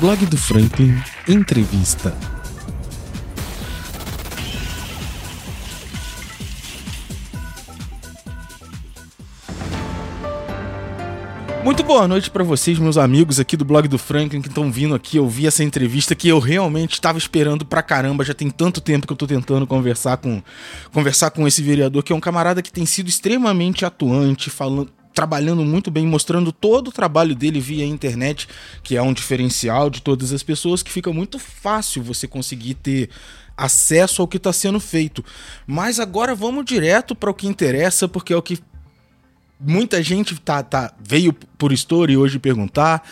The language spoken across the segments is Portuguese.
Blog do Franklin Entrevista. Muito boa noite para vocês, meus amigos aqui do blog do Franklin que estão vindo aqui ouvir essa entrevista que eu realmente estava esperando pra caramba. Já tem tanto tempo que eu tô tentando conversar com conversar com esse vereador que é um camarada que tem sido extremamente atuante, falando trabalhando muito bem, mostrando todo o trabalho dele via internet, que é um diferencial de todas as pessoas, que fica muito fácil você conseguir ter acesso ao que está sendo feito. Mas agora vamos direto para o que interessa, porque é o que muita gente tá, tá, veio por story hoje perguntar.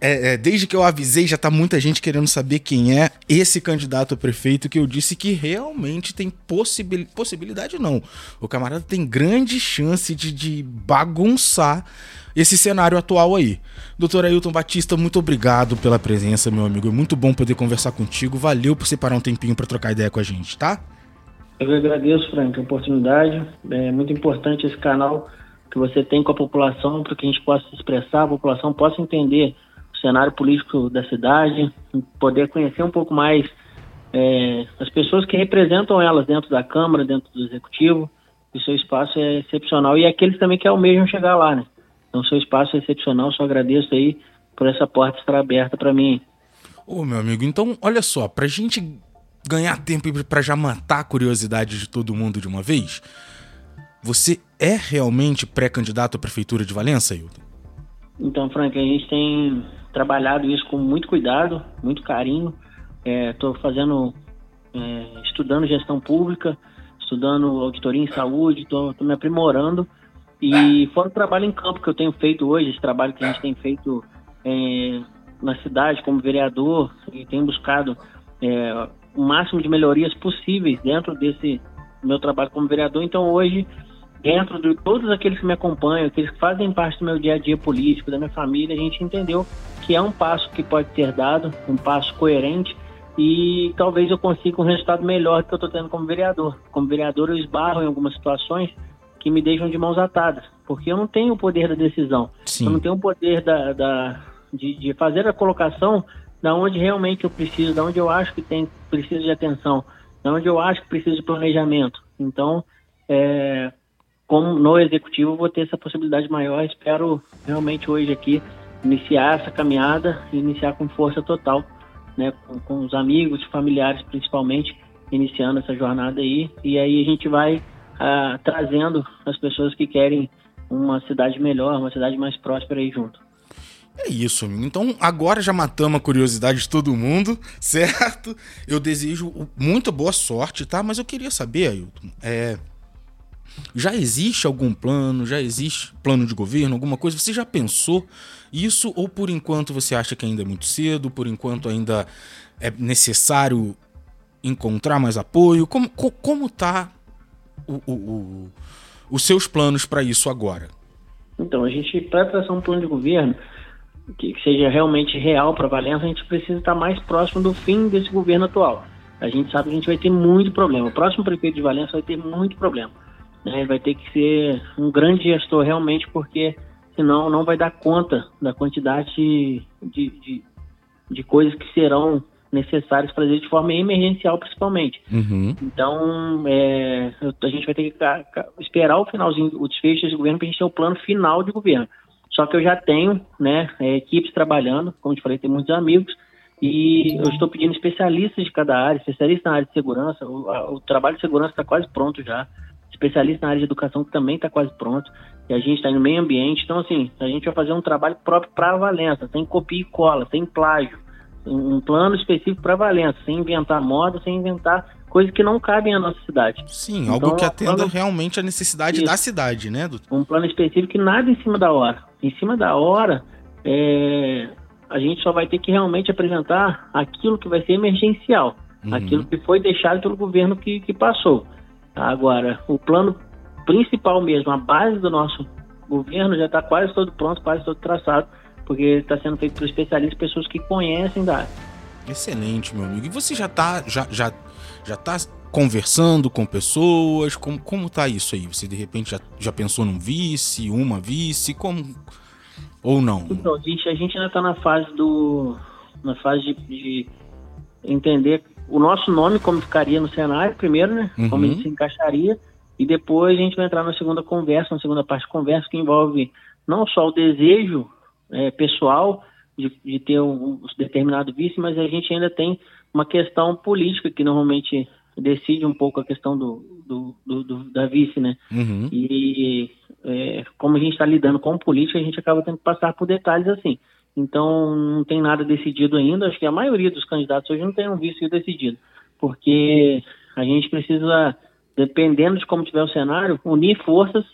É, é, desde que eu avisei, já tá muita gente querendo saber quem é esse candidato a prefeito que eu disse que realmente tem possibil, possibilidade, não. O camarada tem grande chance de, de bagunçar esse cenário atual aí. Doutor Ailton Batista, muito obrigado pela presença, meu amigo. É muito bom poder conversar contigo. Valeu por separar um tempinho para trocar ideia com a gente, tá? Eu agradeço, Frank, a oportunidade. É muito importante esse canal que você tem com a população para que a gente possa se expressar, a população possa entender cenário político da cidade, poder conhecer um pouco mais é, as pessoas que representam elas dentro da Câmara, dentro do Executivo. O seu espaço é excepcional e aqueles também que almejam chegar lá, né? Então, seu espaço é excepcional, só agradeço aí por essa porta estar aberta para mim. Ô, meu amigo, então, olha só, para a gente ganhar tempo para já matar a curiosidade de todo mundo de uma vez, você é realmente pré-candidato à Prefeitura de Valença, Hilton? Então, Frank, a gente tem trabalhado isso com muito cuidado, muito carinho. Estou é, fazendo, é, estudando gestão pública, estudando auditoria em saúde, estou me aprimorando. E fora o trabalho em campo que eu tenho feito hoje, esse trabalho que a gente tem feito é, na cidade como vereador e tem buscado é, o máximo de melhorias possíveis dentro desse meu trabalho como vereador. Então hoje dentro de todos aqueles que me acompanham, aqueles que fazem parte do meu dia a dia político, da minha família, a gente entendeu que é um passo que pode ser dado, um passo coerente e talvez eu consiga um resultado melhor do que eu estou tendo como vereador. Como vereador, eu esbarro em algumas situações que me deixam de mãos atadas, porque eu não tenho o poder da decisão, Sim. eu não tenho o poder da, da de, de, fazer a colocação da onde realmente eu preciso, da onde eu acho que tem preciso de atenção, da onde eu acho que preciso de planejamento. Então, é, como no executivo vou ter essa possibilidade maior. Espero realmente hoje aqui iniciar essa caminhada e iniciar com força total, né, com, com os amigos, familiares principalmente, iniciando essa jornada aí. E aí a gente vai ah, trazendo as pessoas que querem uma cidade melhor, uma cidade mais próspera aí junto. É isso. Então agora já matamos a curiosidade de todo mundo, certo? Eu desejo muita boa sorte, tá? Mas eu queria saber, Ailton, é, já existe algum plano? Já existe plano de governo? Alguma coisa? Você já pensou isso? Ou por enquanto você acha que ainda é muito cedo? Por enquanto ainda é necessário encontrar mais apoio? Como, como tá o, o, o, os seus planos para isso agora? Então, a gente, para traçar um plano de governo que, que seja realmente real para Valença, a gente precisa estar mais próximo do fim desse governo atual. A gente sabe que a gente vai ter muito problema. O próximo prefeito de Valença vai ter muito problema. Né? Vai ter que ser um grande gestor realmente, porque senão não vai dar conta da quantidade de, de, de coisas que serão necessárias fazer de forma emergencial, principalmente. Uhum. Então, é, a gente vai ter que esperar o finalzinho, o desfecho desse governo, para a gente ter o plano final de governo. Só que eu já tenho né, é, equipes trabalhando, como te falei, tem muitos amigos, e eu estou pedindo especialistas de cada área, especialistas na área de segurança. O, a, o trabalho de segurança está quase pronto já especialista na área de educação que também está quase pronto, e a gente está no meio ambiente. Então, assim, a gente vai fazer um trabalho próprio para Valença, sem copia e cola, sem plágio, um plano específico para Valença, sem inventar moda, sem inventar coisas que não cabem à nossa cidade. Sim, então, algo que atenda plano... realmente a necessidade Isso. da cidade, né? Doutor? Um plano específico que nada em cima da hora. Em cima da hora, é... a gente só vai ter que realmente apresentar aquilo que vai ser emergencial, uhum. aquilo que foi deixado pelo governo que, que passou. Agora, o plano principal mesmo, a base do nosso governo já está quase todo pronto, quase todo traçado, porque está sendo feito por especialistas, pessoas que conhecem da área. Excelente, meu amigo. E você já está já, já, já tá conversando com pessoas? Como, como tá isso aí? Você de repente já, já pensou num vice, uma vice? Como. Ou não? Então, a gente, a gente ainda está na fase do, na fase de, de, entender o nosso nome, como ficaria no cenário, primeiro, né? Uhum. Como ele se encaixaria, e depois a gente vai entrar na segunda conversa, na segunda parte de conversa, que envolve não só o desejo é, pessoal de, de ter um, um, determinado vice, mas a gente ainda tem uma questão política que normalmente decide um pouco a questão do, do, do, do da vice, né? Uhum. E é, como a gente está lidando com política, a gente acaba tendo que passar por detalhes assim. Então, não tem nada decidido ainda. Acho que a maioria dos candidatos hoje não tem um vice decidido, porque a gente precisa, dependendo de como tiver o cenário, unir forças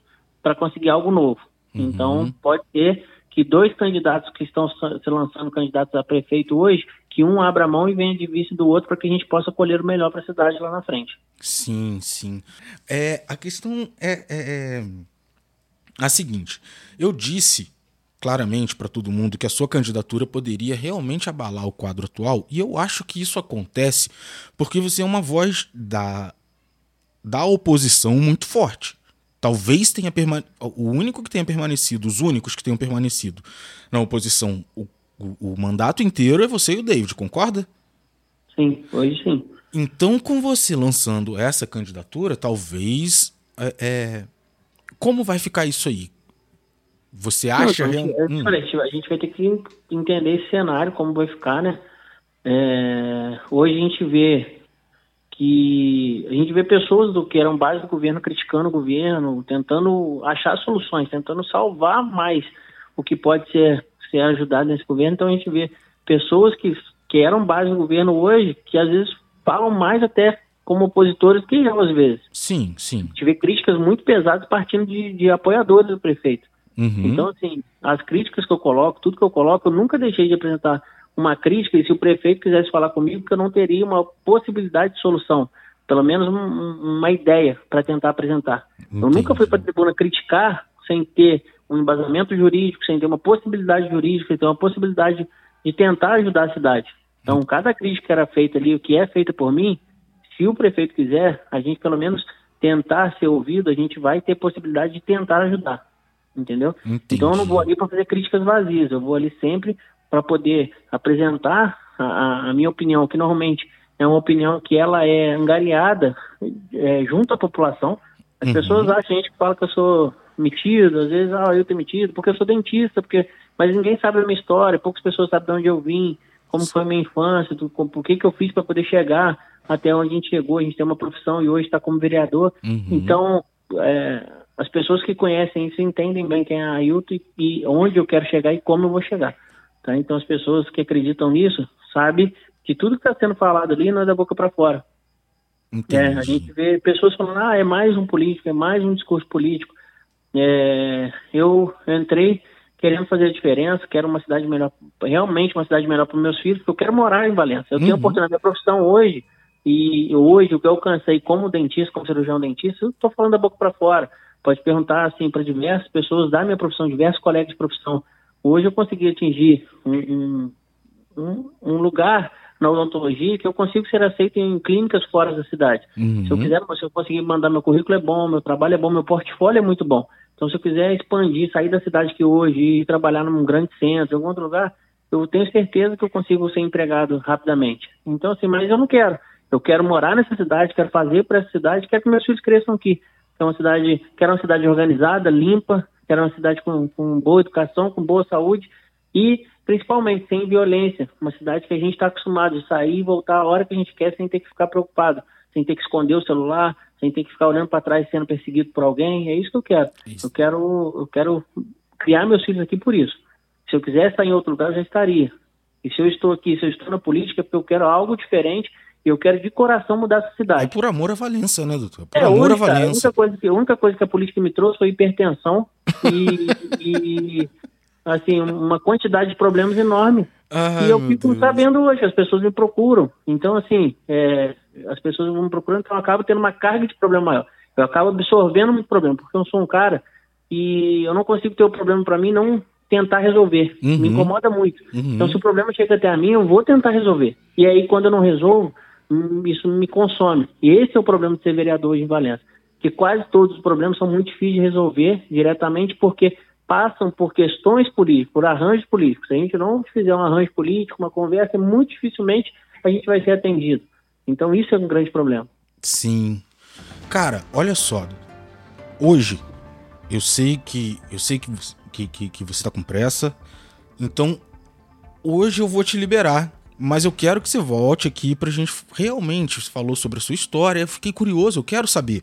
para conseguir algo novo. Uhum. Então, pode ser que dois candidatos que estão se lançando candidatos a prefeito hoje, que um abra a mão e venha de vice do outro para que a gente possa colher o melhor para a cidade lá na frente. Sim, sim. É, a questão é, é, é a seguinte: eu disse claramente para todo mundo que a sua candidatura poderia realmente abalar o quadro atual, e eu acho que isso acontece porque você é uma voz da, da oposição muito forte. Talvez tenha permanecido. O único que tenha permanecido, os únicos que tenham permanecido na oposição o, o, o, mandato inteiro é você e o David, concorda? Sim, hoje sim. Então, com você lançando essa candidatura, talvez. É, é... Como vai ficar isso aí? Você acha. Não, então, hum. a gente vai ter que entender esse cenário, como vai ficar, né? É, hoje a gente vê que a gente vê pessoas do que eram base do governo criticando o governo, tentando achar soluções, tentando salvar mais o que pode ser, ser ajudado nesse governo. Então a gente vê pessoas que, que eram base do governo hoje, que às vezes falam mais até como opositores que eu, às vezes. Sim, sim. A gente vê críticas muito pesadas partindo de, de apoiadores do prefeito. Uhum. Então, assim, as críticas que eu coloco, tudo que eu coloco, eu nunca deixei de apresentar uma crítica e se o prefeito quisesse falar comigo, que eu não teria uma possibilidade de solução, pelo menos um, uma ideia para tentar apresentar. Entendi. Eu nunca fui para a tribuna criticar sem ter um embasamento jurídico, sem ter uma possibilidade jurídica, sem ter uma possibilidade de tentar ajudar a cidade. Então, cada crítica que era feita ali, o que é feita por mim, se o prefeito quiser, a gente pelo menos tentar ser ouvido, a gente vai ter possibilidade de tentar ajudar entendeu? Entendi. Então eu não vou ali para fazer críticas vazias, eu vou ali sempre para poder apresentar a, a, minha opinião, que normalmente é uma opinião que ela é angariada é, junto à população. As uhum. pessoas acham, a gente fala que eu sou metido, às vezes, ah, eu tenho metido, porque eu sou dentista, porque mas ninguém sabe a minha história, poucas pessoas sabem de onde eu vim, como foi a minha infância, do, por que, que eu fiz para poder chegar até onde a gente chegou, a gente tem uma profissão e hoje está como vereador. Uhum. Então, é, as pessoas que conhecem isso entendem bem quem é a Ailton e, e, onde eu quero chegar e como eu vou chegar. Tá? Então as pessoas que acreditam nisso sabem que tudo que está sendo falado ali não é da boca para fora. É, a gente vê pessoas falando, ah, é mais um político, é mais um discurso político. É, eu entrei querendo fazer a diferença, quero uma cidade melhor, realmente uma cidade melhor para meus filhos, porque eu quero morar em Valença. Eu uhum. tenho a oportunidade, minha profissão hoje, e hoje o que eu alcancei como dentista, como cirurgião dentista, eu estou falando da boca para fora. Pode perguntar assim para diversas pessoas da minha profissão, diversos colegas de profissão. Hoje eu consegui atingir um, um, um lugar na odontologia que eu consigo ser aceito em clínicas fora da cidade. Uhum. Se eu quiser, se eu conseguir mandar meu currículo é bom, meu trabalho é bom, meu portfólio é muito bom. Então, se eu quiser expandir, sair da cidade que hoje e trabalhar num grande centro, em algum outro lugar, eu tenho certeza que eu consigo ser empregado rapidamente. Então, assim, mas eu não quero. Eu quero morar nessa cidade, quero fazer para essa cidade, quero que meus filhos cresçam aqui que é uma cidade que era uma cidade organizada, limpa, que era uma cidade com, com boa educação, com boa saúde e principalmente sem violência. Uma cidade que a gente está acostumado de sair e voltar a hora que a gente quer sem ter que ficar preocupado, sem ter que esconder o celular, sem ter que ficar olhando para trás sendo perseguido por alguém. É isso que eu quero. Isso. Eu quero, eu quero criar meus filhos aqui por isso. Se eu quisesse estar em outro lugar, eu já estaria. E se eu estou aqui, se eu estou na política, é porque eu quero algo diferente eu quero de coração mudar essa cidade. É por amor à Valença, né, doutor? Por é, amor hoje, à Valença. a, única coisa que, a única coisa que a política me trouxe foi hipertensão e, e assim, uma quantidade de problemas enorme. Ai, e eu fico sabendo hoje, as pessoas me procuram. Então, assim, é, as pessoas vão me procurando, então eu acabo tendo uma carga de problema maior. Eu acabo absorvendo muito problema, porque eu sou um cara e eu não consigo ter o problema para mim não tentar resolver. Uhum. Me incomoda muito. Uhum. Então, se o problema chega até a mim, eu vou tentar resolver. E aí, quando eu não resolvo, isso me consome. E esse é o problema de ser vereador hoje em Valença, que quase todos os problemas são muito difíceis de resolver diretamente porque passam por questões políticas, por arranjos políticos. Se a gente não fizer um arranjo político, uma conversa, muito dificilmente a gente vai ser atendido. Então isso é um grande problema. Sim. Cara, olha só. Hoje, eu sei que eu sei que, que, que, que você está com pressa. Então, hoje eu vou te liberar. Mas eu quero que você volte aqui pra gente realmente. Você falou sobre a sua história. Eu fiquei curioso, eu quero saber.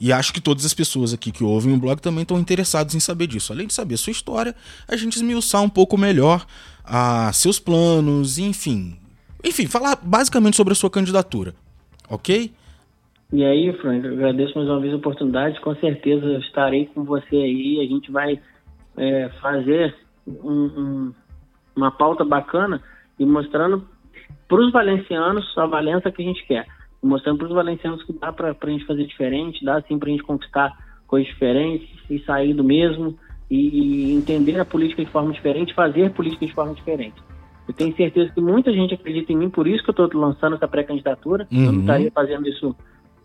E acho que todas as pessoas aqui que ouvem o blog também estão interessadas em saber disso. Além de saber a sua história, a gente esmiuçar um pouco melhor a seus planos, enfim. Enfim, falar basicamente sobre a sua candidatura. Ok? E aí, Frank, eu agradeço mais uma vez a oportunidade. Com certeza estarei com você aí. A gente vai é, fazer um, um, uma pauta bacana e mostrando para os valencianos a Valença que a gente quer. Mostrando para os valencianos que dá para a gente fazer diferente, dá sim para a gente conquistar coisas diferentes e sair do mesmo e, e entender a política de forma diferente, fazer política de forma diferente. Eu tenho certeza que muita gente acredita em mim, por isso que eu estou lançando essa pré-candidatura. Uhum. Eu não uhum. estaria fazendo isso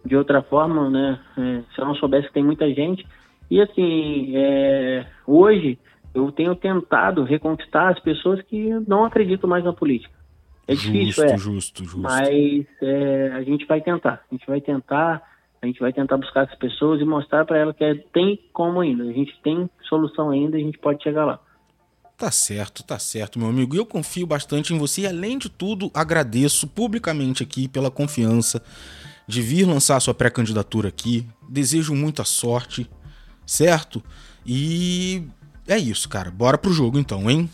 de outra forma, né? É, se eu não soubesse que tem muita gente. E assim, é, hoje eu tenho tentado reconquistar as pessoas que não acreditam mais na política. É justo, difícil, é. Justo, justo. Mas é, a gente vai tentar. A gente vai tentar. A gente vai tentar buscar essas pessoas e mostrar para elas que é, tem como ainda. A gente tem solução ainda e a gente pode chegar lá. Tá certo, tá certo, meu amigo. E eu confio bastante em você e, além de tudo, agradeço publicamente aqui pela confiança de vir lançar sua pré-candidatura aqui. Desejo muita sorte, certo? E é isso, cara. Bora pro jogo então, hein?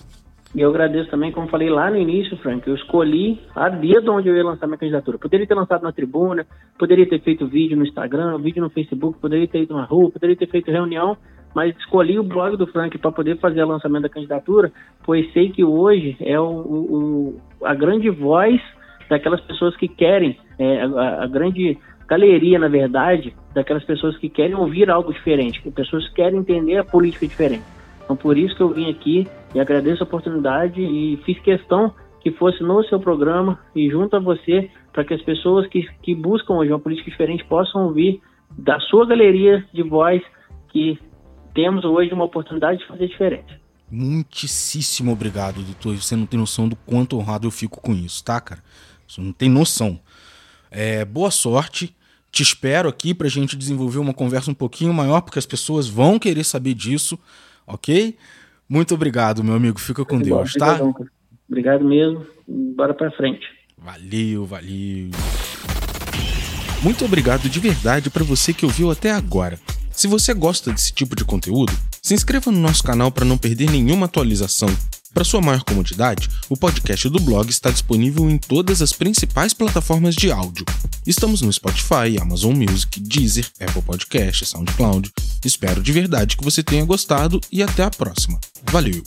E eu agradeço também, como falei lá no início, Frank, eu escolhi a dedo onde eu ia lançar minha candidatura. Poderia ter lançado na tribuna, poderia ter feito vídeo no Instagram, vídeo no Facebook, poderia ter ido na rua, poderia ter feito reunião, mas escolhi o blog do Frank para poder fazer o lançamento da candidatura, pois sei que hoje é o, o a grande voz daquelas pessoas que querem, é, a, a grande galeria, na verdade, daquelas pessoas que querem ouvir algo diferente, que pessoas que querem entender a política diferente. Então, por isso que eu vim aqui e agradeço a oportunidade e fiz questão que fosse no seu programa e junto a você, para que as pessoas que, que buscam hoje uma política diferente possam ouvir da sua galeria de voz que temos hoje uma oportunidade de fazer diferente. Muitíssimo obrigado, doutor. Você não tem noção do quanto honrado eu fico com isso, tá, cara? Você não tem noção. É, boa sorte. Te espero aqui para a gente desenvolver uma conversa um pouquinho maior, porque as pessoas vão querer saber disso, ok? Muito obrigado, meu amigo. Fica com Deus, bom, tá? Obrigado mesmo. Bora para frente. Valeu, valeu. Muito obrigado de verdade para você que ouviu até agora. Se você gosta desse tipo de conteúdo, se inscreva no nosso canal para não perder nenhuma atualização para sua maior comodidade, o podcast do blog está disponível em todas as principais plataformas de áudio. Estamos no Spotify, Amazon Music, Deezer, Apple Podcast, SoundCloud. Espero de verdade que você tenha gostado e até a próxima. Valeu!